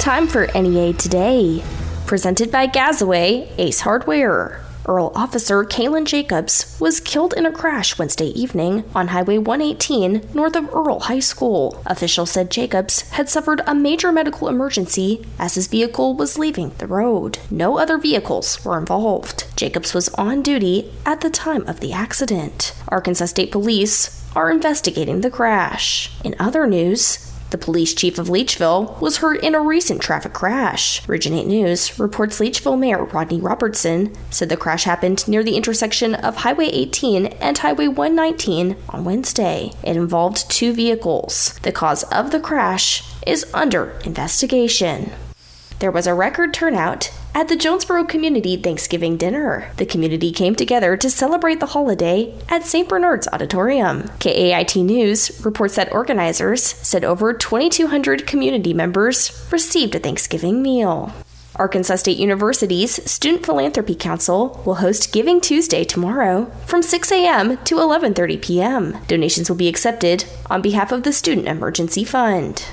Time for NEA Today, presented by Gazaway Ace Hardware. Earle Officer Kalen Jacobs was killed in a crash Wednesday evening on Highway 118 north of Earle High School. Officials said Jacobs had suffered a major medical emergency as his vehicle was leaving the road. No other vehicles were involved. Jacobs was on duty at the time of the accident. Arkansas State Police are investigating the crash. In other news, the police chief of Leachville was hurt in a recent traffic crash. Region 8 News reports Leachville Mayor Rodney Robertson said the crash happened near the intersection of Highway 18 and Highway 119 on Wednesday. It involved two vehicles. The cause of the crash is under investigation. There was a record turnout at the Jonesboro Community Thanksgiving dinner. The community came together to celebrate the holiday at St. Bernard's Auditorium. KAIT News reports that organizers said over 2,200 community members received a Thanksgiving meal. Arkansas State University's Student Philanthropy Council will host Giving Tuesday tomorrow from 6 a.m. to 11:30 p.m. Donations will be accepted on behalf of the Student Emergency Fund.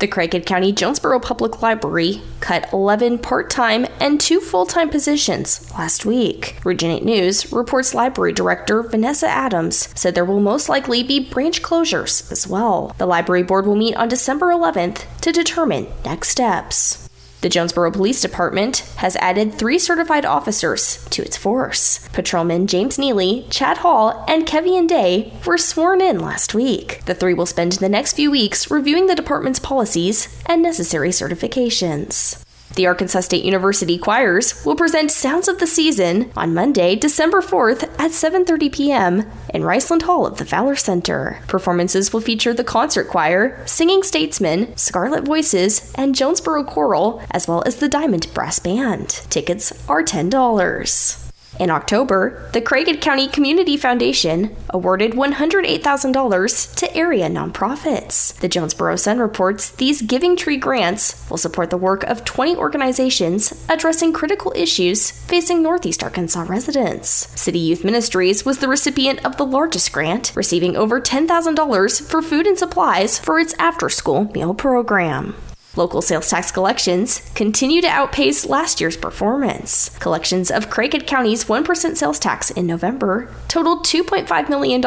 The Craighead County Jonesboro Public Library cut 11 part time and two full time positions last week. Region 8 News reports Library Director Vanessa Adams said there will most likely be branch closures as well. The Library Board will meet on December 11th to determine next steps. The Jonesboro Police Department has added three certified officers to its force. Patrolmen James Neely, Chad Hall, and Kevin Day were sworn in last week. The three will spend the next few weeks reviewing the department's policies and necessary certifications. The Arkansas State University Choirs will present Sounds of the Season on Monday, December 4th at 7:30 p.m. in Riceland Hall of the Fowler Center. Performances will feature the concert choir, Singing Statesmen, Scarlet Voices, and Jonesboro Choral, as well as the Diamond Brass Band. Tickets are $10. In October, the Craighead County Community Foundation awarded $108,000 to area nonprofits. The Jonesboro Sun reports these Giving Tree grants will support the work of 20 organizations addressing critical issues facing Northeast Arkansas residents. City Youth Ministries was the recipient of the largest grant, receiving over $10,000 for food and supplies for its after school meal program. Local sales tax collections continue to outpace last year's performance. Collections of Craighead County's 1% sales tax in November totaled $2.5 million,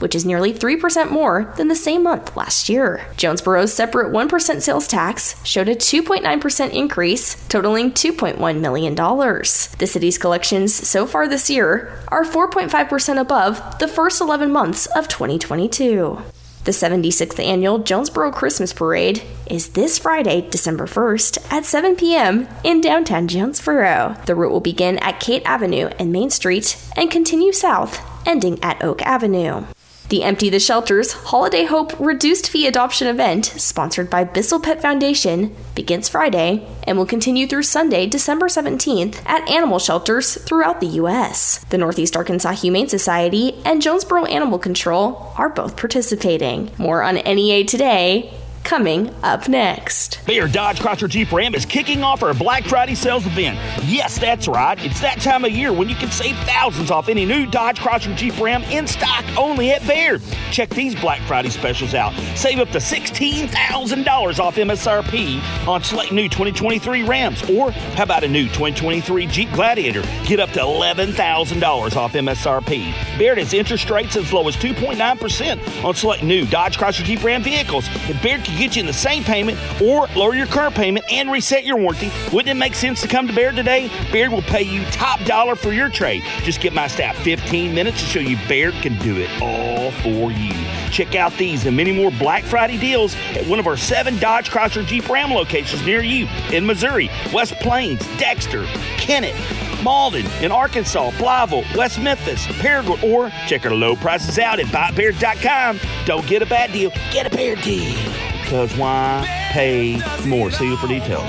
which is nearly 3% more than the same month last year. Jonesboro's separate 1% sales tax showed a 2.9% increase, totaling $2.1 million. The city's collections so far this year are 4.5% above the first 11 months of 2022. The 76th annual Jonesboro Christmas Parade is this Friday, December 1st at 7 p.m. in downtown Jonesboro. The route will begin at Kate Avenue and Main Street and continue south, ending at Oak Avenue. The Empty the Shelters Holiday Hope Reduced Fee Adoption event, sponsored by Bissell Pet Foundation, begins Friday and will continue through Sunday, December 17th at animal shelters throughout the U.S. The Northeast Arkansas Humane Society and Jonesboro Animal Control are both participating. More on NEA today coming up next. Bayird Dodge Chrysler Jeep Ram is kicking off our Black Friday sales event. Yes, that's right. It's that time of year when you can save thousands off any new Dodge Chrysler Jeep Ram in stock only at Bayird. Check these Black Friday specials out. Save up to $16,000 off MSRP on select new 2023 Rams. Or how about a new 2023 Jeep Gladiator? Get up to $11,000 off MSRP. Bayird has interest rates as low as 2.9% on select new Dodge Chrysler Jeep Ram vehicles. And Bayird get you in the same payment or lower your current payment and reset your warranty. Wouldn't it make sense to come to Bayird today? Bayird will pay you top dollar for your trade. Just give my staff 15 minutes to show you Bayird can do it all for you. Check out these and many more Black Friday deals at one of our seven Dodge Chrysler Jeep Ram locations near you in Missouri, West Plains, Dexter, Kennett, Malden, in Arkansas, Blytheville, West Memphis, Paragould, or check our low prices out at buybeard.com. Don't get a bad deal, get a bear deal. Because why pay more? See you for details.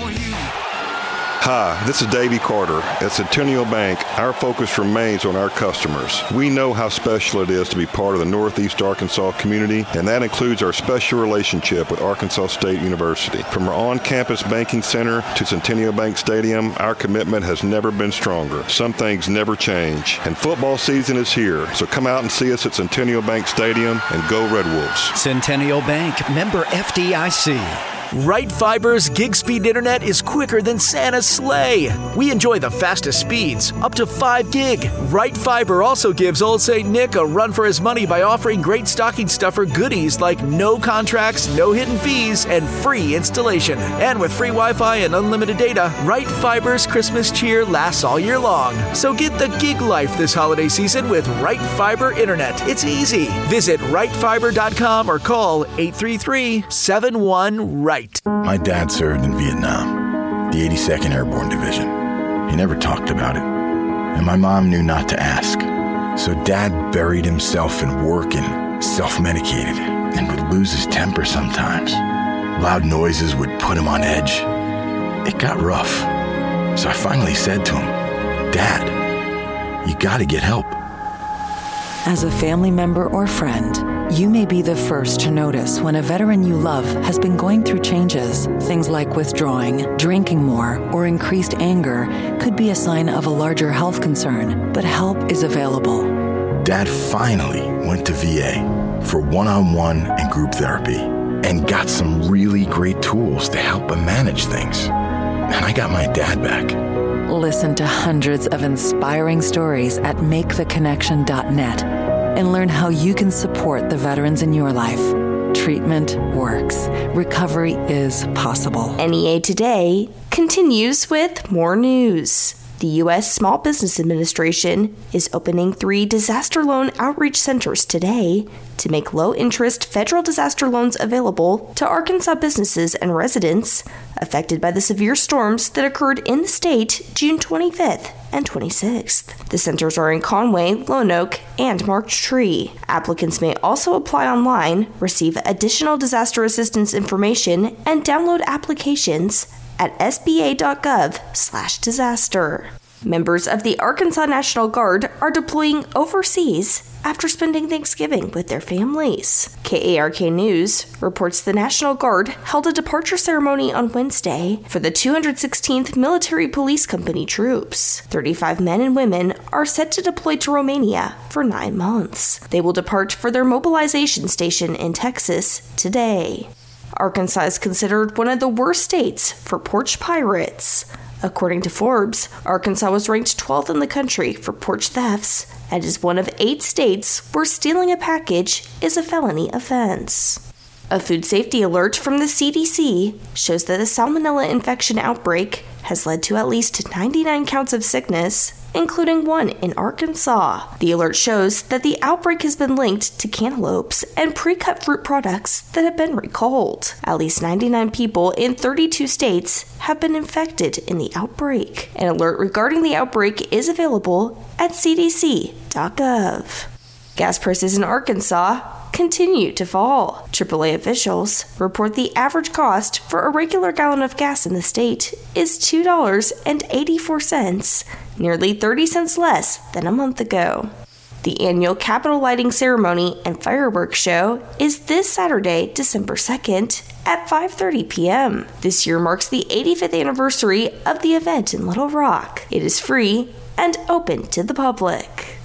Hi, this is Davey Carter. At Centennial Bank, our focus remains on our customers. We know how special it is to be part of the Northeast Arkansas community, and that includes our special relationship with Arkansas State University. From our on campus banking center to Centennial Bank Stadium, our commitment has never been stronger. Some things never change, and football season is here, so come out and see us at Centennial Bank Stadium and go Red Wolves. Centennial Bank, member FDIC. Right Fiber's gig speed internet is quicker than Santa's sleigh. We enjoy the fastest speeds, up to 5 gig. Right Fiber also gives Old St. Nick a run for his money by offering great stocking stuffer goodies like no contracts, no hidden fees, and free installation. And with free Wi Fi and unlimited data, Right Fiber's Christmas cheer lasts all year long. So get the gig life this holiday season with Right Fiber Internet. It's easy. Visit rightfiber.com or call 833 71 Right. My dad served in Vietnam, the 82nd Airborne Division. He never talked about it, and my mom knew not to ask. So dad buried himself in work and self medicated and would lose his temper sometimes. Loud noises would put him on edge. It got rough. So I finally said to him, Dad, you gotta get help. As a family member or friend, you may be the first to notice when a veteran you love has been going through changes. Things like withdrawing, drinking more, or increased anger could be a sign of a larger health concern, but help is available. Dad finally went to VA for one on one and group therapy and got some really great tools to help him manage things. And I got my dad back. Listen to hundreds of inspiring stories at maketheconnection.net and learn how you can support the veterans in your life. Treatment works. Recovery is possible. NEA Today continues with more news. The U.S. Small Business Administration is opening three disaster loan outreach centers today to make low interest federal disaster loans available to Arkansas businesses and residents affected by the severe storms that occurred in the state June 25th and 26th. The centers are in Conway, Lone Oak, and Marked Tree. Applicants may also apply online, receive additional disaster assistance information, and download applications at sba.gov/disaster. Members of the Arkansas National Guard are deploying overseas after spending Thanksgiving with their families. KARK News reports the National Guard held a departure ceremony on Wednesday for the 216th Military Police Company troops. 35 men and women are set to deploy to Romania for nine months. They will depart for their mobilization station in Texas today. Arkansas is considered one of the worst states for porch pirates. According to Forbes, Arkansas was ranked 12th in the country for porch thefts and is one of eight states where stealing a package is a felony offense. A food safety alert from the CDC shows that a salmonella infection outbreak has led to at least 99 counts of sickness, including one in Arkansas. The alert shows that the outbreak has been linked to cantaloupes and pre cut fruit products that have been recalled. At least 99 people in 32 states have been infected in the outbreak. An alert regarding the outbreak is available at cdc.gov. Gas prices in Arkansas continue to fall. AAA officials report the average cost for a regular gallon of gas in the state is $2.84, nearly 30 cents less than a month ago. The annual Capitol lighting ceremony and fireworks show is this Saturday, December 2nd at 5:30 p.m. This year marks the 85th anniversary of the event in Little Rock. It is free and open to the public.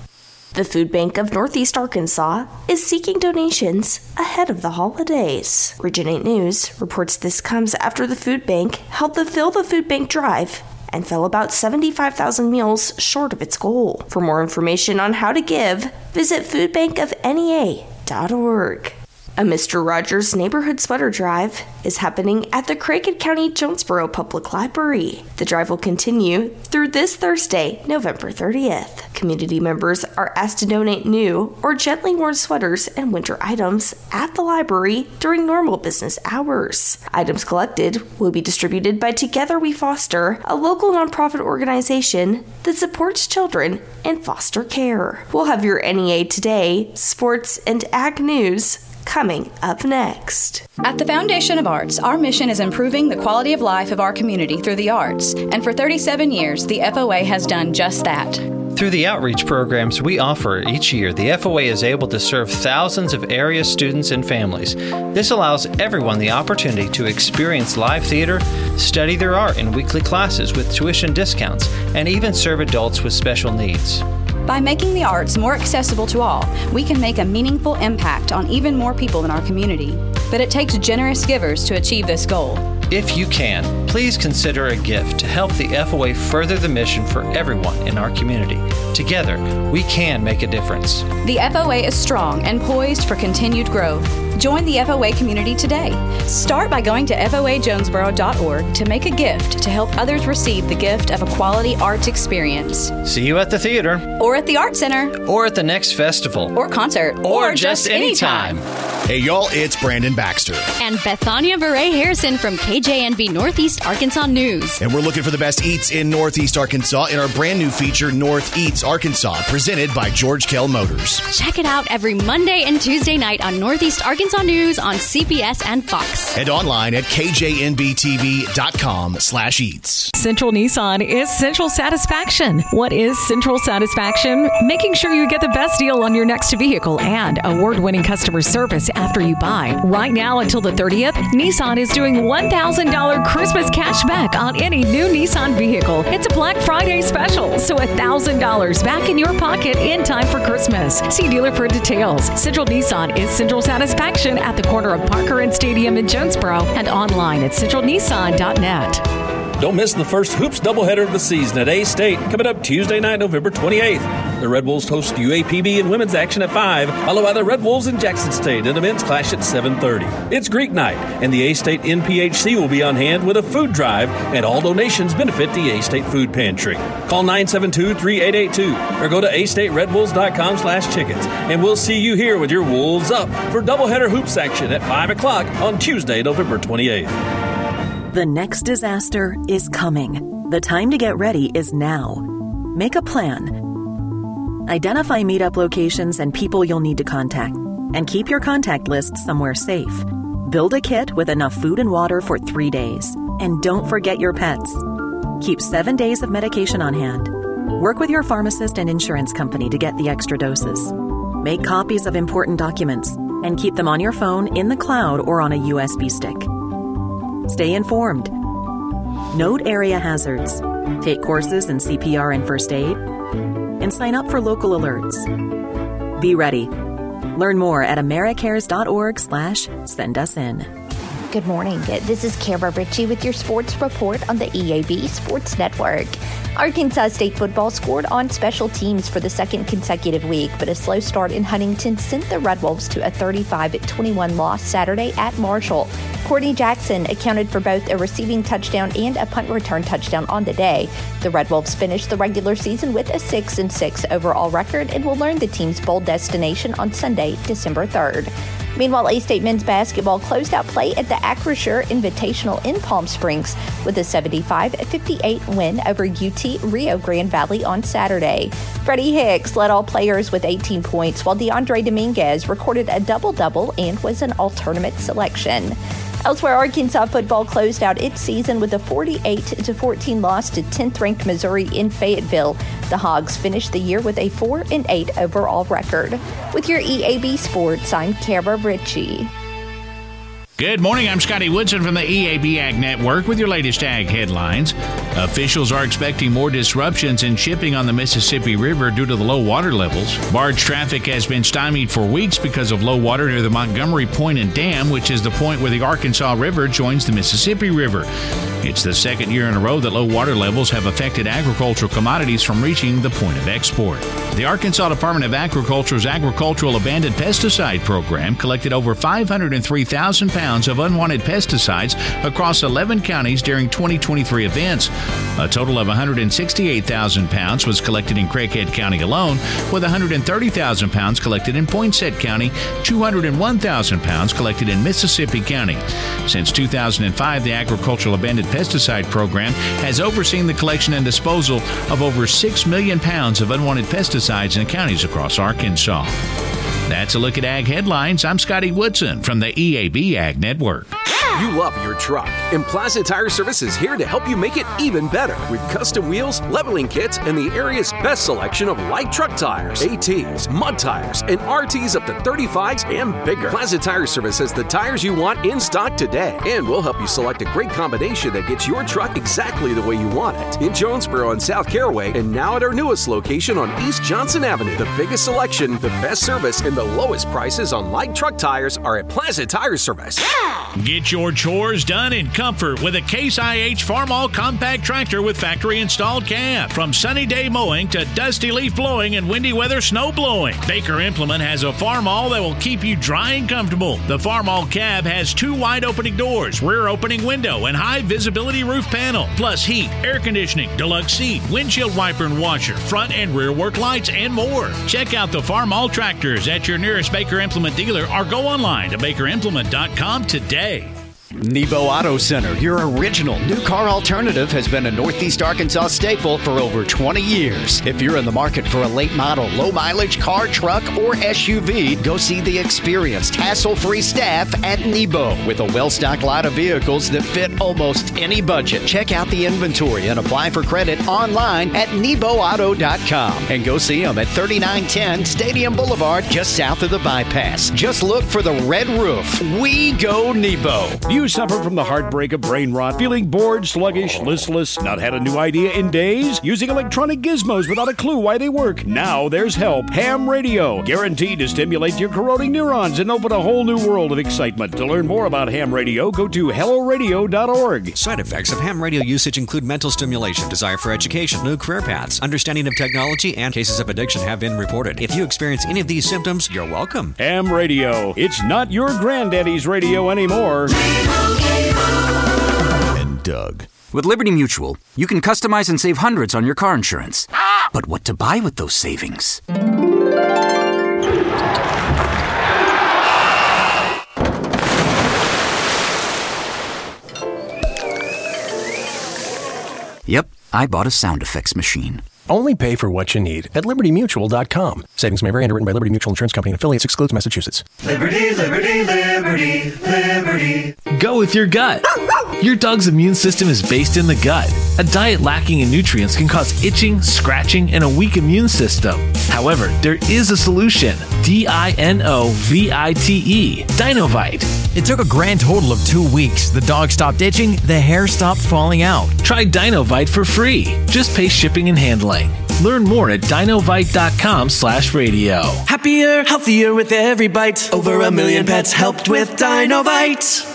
The Food Bank of Northeast Arkansas is seeking donations ahead of the holidays. Region 8 News reports this comes after the food bank held the Fill the Food Bank drive and fell about 75,000 meals short of its goal. For more information on how to give, visit foodbankofnea.org. A Mr. Rogers Neighborhood Sweater Drive is happening at the Craighead County Jonesboro Public Library. The drive will continue through this Thursday, November 30th. Community members are asked to donate new or gently worn sweaters and winter items at the library during normal business hours. Items collected will be distributed by Together We Foster, a local nonprofit organization that supports children in foster care. We'll have your NEA Today, sports, and ag news coming up next. At the Foundation of Arts, our mission is improving the quality of life of our community through the arts. And for 37 years, the FOA has done just that. Through the outreach programs we offer each year, the FOA is able to serve thousands of area students and families. This allows everyone the opportunity to experience live theater, study their art in weekly classes with tuition discounts, and even serve adults with special needs. By making the arts more accessible to all, we can make a meaningful impact on even more people in our community. but it takes generous givers to achieve this goal. If you can, please consider a gift to help the FOA further the mission for everyone in our community. Together, we can make a difference. The FOA is strong and poised for continued growth. Join the FOA community today. Start by going to foajonesboro.org to make a gift to help others receive the gift of a quality arts experience. See you at the theater, Or at the Art Center, or at the next festival, or concert, or just anytime. Hey, y'all, it's Brandon Baxter. And Bethania Beret Harrison from KJNB Northeast Arkansas News. And we're looking for the best eats in Northeast Arkansas in our brand new feature, North Eats Arkansas, presented by George Kell Motors. Check it out every Monday and Tuesday night on Northeast Arkansas News on CBS and Fox. And online at kjnbtv.com slash eats. Central Nissan is Central Satisfaction. What is Central Satisfaction? Making sure you get the best deal on your next vehicle and award winning customer service after you buy. Right now until the 30th, Nissan is doing $1,000 Christmas cash back on any new Nissan vehicle. It's a Black Friday special, so $1,000 back in your pocket in time for Christmas. See dealer for details. Central Nissan is Central Satisfaction at the corner of Parker and Stadium in Jonesboro and online at centralnissan.net. Don't miss the first Hoops doubleheader of the season at A State coming up Tuesday night, November 28th. The Red Wolves host UAPB and women's action at 5, followed by the Red Wolves in Jackson State in a men's clash at 7.30. It's Greek night, and the A State NPHC will be on hand with a food drive, and all donations benefit the A State Food Pantry. Call 972-3882 or go to astateredwolves.com slash chickens, and we'll see you here with your Wolves up for doubleheader hoops action at 5 o'clock on Tuesday, November 28th. The next disaster is coming. The time to get ready is now. Make a plan. Identify meetup locations and people you'll need to contact, and keep your contact list somewhere safe. Build a kit with enough food and water for three days. And don't forget your pets. Keep seven days of medication on hand. Work with your pharmacist and insurance company to get the extra doses. Make copies of important documents and keep them on your phone, in the cloud, or on a USB stick. Stay informed. Note area hazards. Take courses in CPR and first aid. And sign up for local alerts. Be ready. Learn more at americares.org slash send us in. Good morning. This is Kara Ritchie with your sports report on the EAB Sports Network. Arkansas State football scored on special teams for the second consecutive week, but a slow start in Huntington sent the Red Wolves to a 35 21 loss Saturday at Marshall. Courtney Jackson accounted for both a receiving touchdown and a punt return touchdown on the day. The Red Wolves finished the regular season with a 6 6 overall record and will learn the team's bowl destination on Sunday, December 3rd. Meanwhile, A State men's basketball closed out play at the Acrisure Invitational in Palm Springs with a 75 58 win over UT Rio Grande Valley on Saturday. Freddie Hicks led all players with 18 points, while Dyondre Dominguez recorded a double double and was an all tournament selection. Elsewhere, Arkansas football closed out its season with a 48 14 loss to 10th ranked Missouri in Fayetteville. The Hogs finished the year with a 4 8 overall record. With your EAB Sports, I'm Kara Ritchie. Good morning. I'm Scotty Woodson from the EAB Ag Network with your latest ag headlines. Officials are expecting more disruptions in shipping on the Mississippi River due to the low water levels. Barge traffic has been stymied for weeks because of low water near the Montgomery Point and Dam, which is the point where the Arkansas River joins the Mississippi River. It's the second year in a row that low water levels have affected agricultural commodities from reaching the point of export. The Arkansas Department of Agriculture's Agricultural Abandoned Pesticide Program collected over 503,000 pounds of unwanted pesticides across 11 counties during 2023 events. A total of 168,000 pounds was collected in Craighead County alone, with 130,000 pounds collected in Poinsett County, 201,000 pounds collected in Mississippi County. Since 2005, the Agricultural Abandoned Pesticide Program has overseen the collection and disposal of over 6 million pounds of unwanted pesticides in counties across Arkansas. That's a look at ag headlines. I'm Scotty Woodson from the EAB Ag Network. You love your truck, and Plaza Tire Service is here to help you make it even better with custom wheels, leveling kits, and the area's best selection of light truck tires, ATs, mud tires, and RTs up to 35s and bigger. Plaza Tire Service has the tires you want in stock today, and we'll help you select a great combination that gets your truck exactly the way you want it. In Jonesboro and South Caraway, and now at our newest location on East Johnson Avenue. The biggest selection, the best service, and the lowest prices on light truck tires are at Plaza Tire Service. Get your chores done in comfort with a Case IH Farmall compact tractor with factory installed cab. From sunny day mowing to dusty leaf blowing and windy weather snow blowing, Baker Implement has a Farmall that will keep you dry and comfortable. The Farmall cab has two wide opening doors, rear opening window, and high visibility roof panel, plus heat, air conditioning, deluxe seat, windshield wiper and washer, front and rear work lights, and more. Check out the Farmall tractors at your nearest Baker Implement dealer or go online to bakerimplement.com today. Nebo Auto Center, your original new car alternative, has been a Northeast Arkansas staple for over 20 years. If you're in the market for a late model, low mileage car, truck, or SUV, go see the experienced, hassle free staff at Nebo with a well stocked lot of vehicles that fit almost any budget. Check out the inventory and apply for credit online at NeboAuto.com and go see them at 3910 Stadium Boulevard, just south of the bypass. Just look for the red roof. We go Nebo. Do suffer from the heartbreak of brain rot, feeling bored, sluggish, listless, not had a new idea in days, using electronic gizmos without a clue why they work? Now there's help. Ham Radio, guaranteed to stimulate your corroding neurons and open a whole new world of excitement. To learn more about ham radio, go to helloradio.org. Side effects of ham radio usage include mental stimulation, desire for education, new career paths, understanding of technology, and cases of addiction have been reported. If you experience any of these symptoms, you're welcome. Ham Radio. It's not your granddaddy's radio anymore. And Doug. With Liberty Mutual, you can customize and save hundreds on your car insurance. But what to buy with those savings? Yep, I bought a sound effects machine. Only pay for what you need at libertymutual.com. Savings may vary underwritten by Liberty Mutual Insurance Company and affiliates excludes Massachusetts. Liberty, liberty, liberty, liberty. Go with your gut. Your dog's immune system is based in the gut. A diet lacking in nutrients can cause itching, scratching, and a weak immune system. However, there is a solution. D I N O V I T E. Dinovite. It took a grand total of two weeks. The dog stopped itching, the hair stopped falling out. Try Dinovite for free. Just pay shipping and handling. Learn more at dinovite.com slash radio. Happier, healthier with every bite. Over a million pets helped with Dinovite.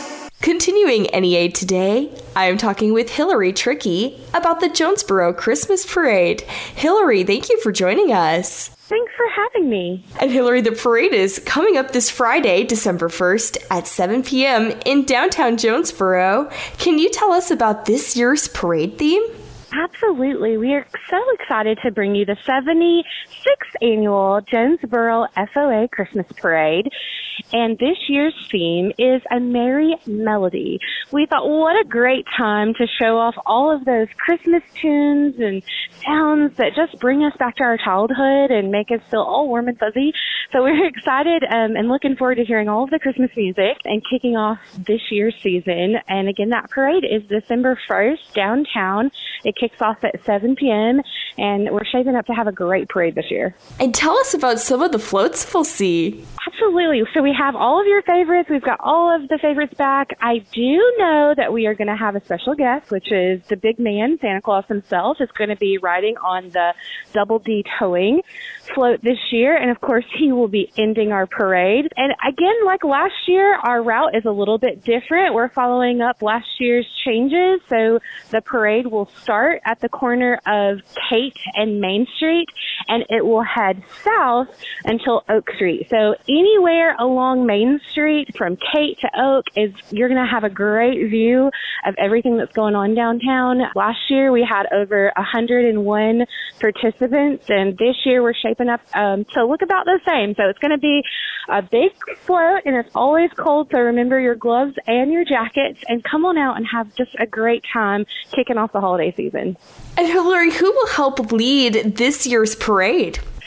Continuing NEA today, I am talking with Hillary Tricky about the Jonesboro Christmas Parade. Hillary, thank you for joining us. Thanks for having me. And Hillary, the parade is coming up this Friday, December 1st at 7 p.m. in downtown Jonesboro. Can you tell us about this year's parade theme? Absolutely. We are so excited to bring you the 76th annual Jonesboro FOA Christmas Parade. And this year's theme is a merry melody. We thought, what a great time to show off all of those Christmas tunes and sounds that just bring us back to our childhood and make us feel all warm and fuzzy. So we're excited um, and looking forward to hearing all of the Christmas music and kicking off this year's season. And again, that parade is December 1st downtown. It kicks off at 7 p.m. and we're shaping up to have a great parade this year. And tell us about some of the floats we'll see. Absolutely. So we have all of your favorites. We've got all of the favorites back. I do know that we are going to have a special guest, which is the big man, Santa Claus himself, is going to be riding on the Double D towing float this year. And of course, he will be ending our parade. And again, like last year, our route is a little bit different. We're following up last year's changes. So the parade will start at the corner of Kate and Main Street and it will head south until Oak Street. So anywhere along Main Street from Kate to Oak is you're going to have a great view of everything that's going on downtown. Last year we had over 101 participants and this year we're shaping up um, to look about the same. So it's going to be a big float and it's always cold. So remember your gloves and your jackets and come on out and have just a great time kicking off the holiday season. And Hillary, who will help lead this year's parade?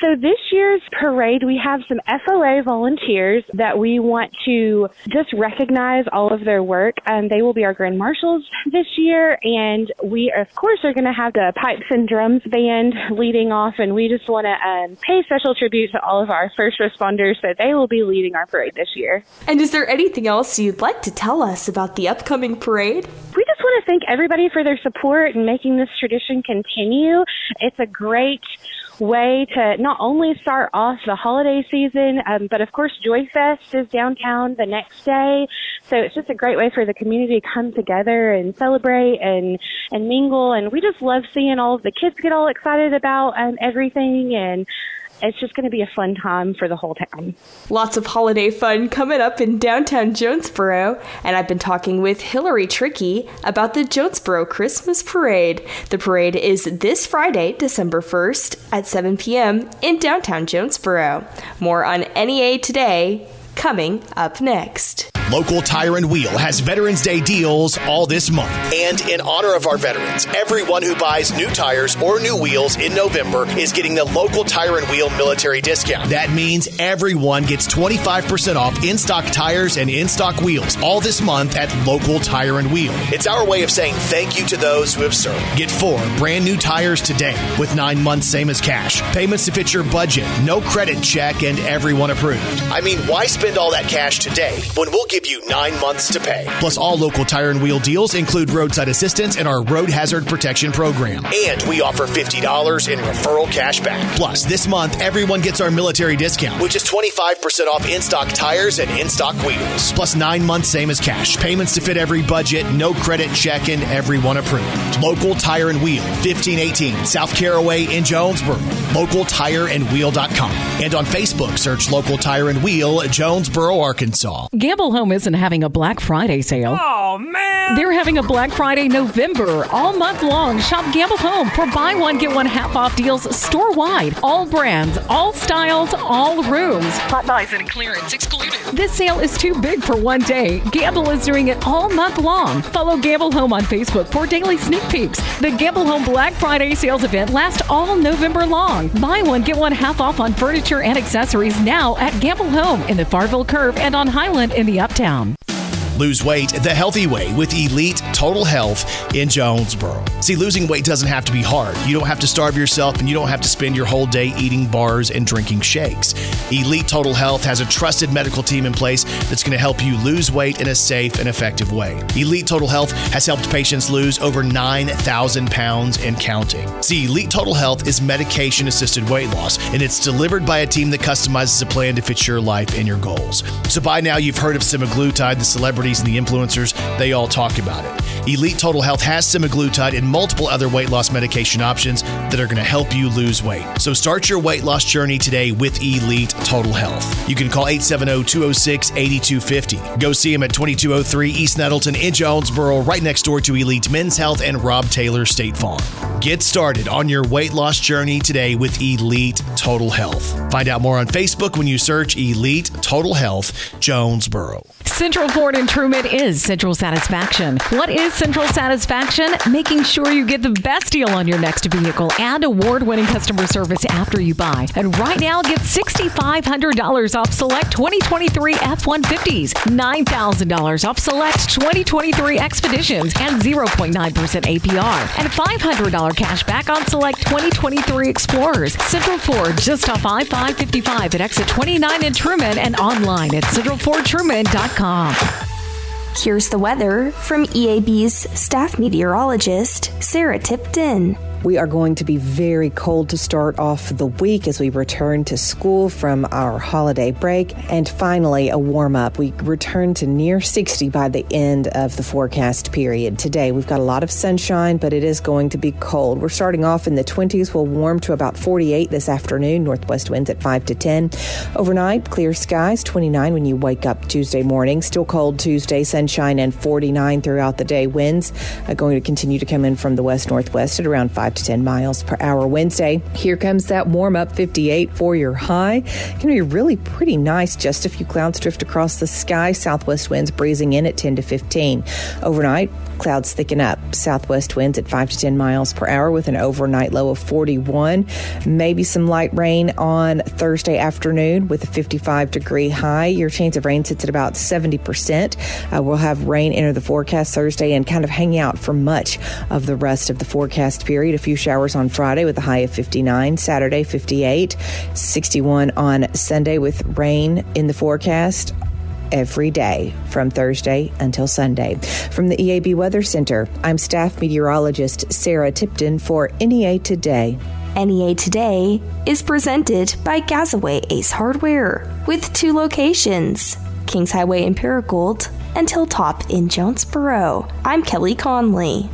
So this year's parade, we have some FOA volunteers that we want to just recognize all of their work. And they will be our grand marshals this year. And we, of course, are going to have the pipes and drums band leading off. And we just want to um, pay special tribute to all of our first responders. So they will be leading our parade this year. And is there anything else you'd like to tell us about the upcoming parade? We just want to thank everybody for their support and making this tradition continue. It's a great way to not only start off the holiday season, um, but of course Joy Fest is downtown the next day. So it's just a great way for the community to come together and celebrate and, and mingle. And we just love seeing all of the kids get all excited about um, everything and it's just going to be a fun time for the whole town. Lots of holiday fun coming up in downtown Jonesboro, and I've been talking with Hillary Tricky about the Jonesboro Christmas Parade. The parade is this Friday, December 1st at 7 p.m. in downtown Jonesboro. More on NEA today coming up next. Local Tire and Wheel has Veterans Day deals all this month. And in honor of our veterans, everyone who buys new tires or new wheels in November is getting the local Tire and Wheel military discount. That means everyone gets 25% off in stock tires and in stock wheels all this month at Local Tire and Wheel. It's our way of saying thank you to those who have served. Get four brand new tires today with nine months, same as cash. Payments to fit your budget, no credit check, and everyone approved. I mean, why spend all that cash today when we'll give you nine months to pay? Plus, all local tire and wheel deals include roadside assistance and our road hazard protection program. And we offer $50 in referral cash back. Plus, this month, everyone gets our military discount, which is 25% off in stock tires and in stock wheels. Plus, nine months, same as cash. Payments to fit every budget, no credit check, and everyone approved. Local Tire and Wheel, 1518 South Caraway in Jonesboro. local LocalTireandWheel.com. And on Facebook, search Local Tire and Wheel, Jonesboro, Arkansas. Gamble Home isn't having a Black Friday sale. Oh, man! They're having a Black Friday November all month long. Shop Gamble Home for buy one, get one half off deals store wide. All brands, all styles, all rooms. Hot buys and clearance excluded. This sale is too big for one day. Gamble is doing it all month long. Follow Gamble Home on Facebook for daily sneak peeks. The Gamble Home Black Friday sales event lasts all November long. Buy one, get one half off on furniture and accessories now at Gamble Home in the Farville Curve and on Highland in the Uptown. Town. Lose weight the healthy way with Elite Total Health in Jonesboro. See, losing weight doesn't have to be hard. You don't have to starve yourself and you don't have to spend your whole day eating bars and drinking shakes. Elite Total Health has a trusted medical team in place that's going to help you lose weight in a safe and effective way. Elite Total Health has helped patients lose over 9,000 pounds and counting. See, Elite Total Health is medication assisted weight loss, and it's delivered by a team that customizes a plan to fit your life and your goals. So by now, you've heard of semaglutide, the celebrity and the influencers, they all talk about it. Elite Total Health has semaglutide and multiple other weight loss medication options that are going to help you lose weight. So start your weight loss journey today with Elite Total Health. You can call 870-206-8250. Go see them at 2203 East Nettleton in Jonesboro, right next door to Elite Men's Health and Rob Taylor State Farm. Get started on your weight loss journey today with Elite Total Health. Find out more on Facebook when you search Elite Total Health Jonesboro. Central Ford and Trumann is Central Satisfaction. What is Central Satisfaction? Making sure you get the best deal on your next vehicle and award winning customer service after you buy. And right now, get $6,500 off select 2023 F 150s, $9,000 off select 2023 Expeditions, and 0.9% APR, and $500 cash back on select 2023 Explorers. Central Ford just off I 555 at exit 29 in Trumann and online at centralfordtruman.com. Here's the weather from EAB's staff meteorologist, Sarah Tipton. We are going to be very cold to start off the week as we return to school from our holiday break. And finally, a warm up. We return to near 60 by the end of the forecast period. Today, we've got a lot of sunshine, but it is going to be cold. We're starting off in the 20s. We'll warm to about 48 this afternoon. Northwest winds at 5 to 10. Overnight, clear skies, 29 when you wake up Tuesday morning. Still cold Tuesday, sunshine and 49 throughout the day. Winds are going to continue to come in from the west northwest at around 5 to 10 miles per hour. Wednesday, here comes that warm up 58 for your high. Going to be really pretty nice. Just a few clouds drift across the sky. Southwest winds breezing in at 10 to 15. Overnight, clouds thicken up. Southwest winds at 5 to 10 miles per hour with an overnight low of 41. Maybe some light rain on Thursday afternoon with a 55 degree high. Your chance of rain sits at about 70%. Uh, we'll have rain enter the forecast Thursday and kind of hang out for much of the rest of the forecast period. A few showers on Friday with a high of 59, Saturday 58, 61 on Sunday with rain in the forecast every day from Thursday until Sunday. From the EAB Weather Center, I'm staff meteorologist Sarah Tipton for NEA Today. NEA Today is presented by Gazaway Ace Hardware with two locations Kings Highway in Paragould and Hilltop in Jonesboro. I'm Kelly Conley.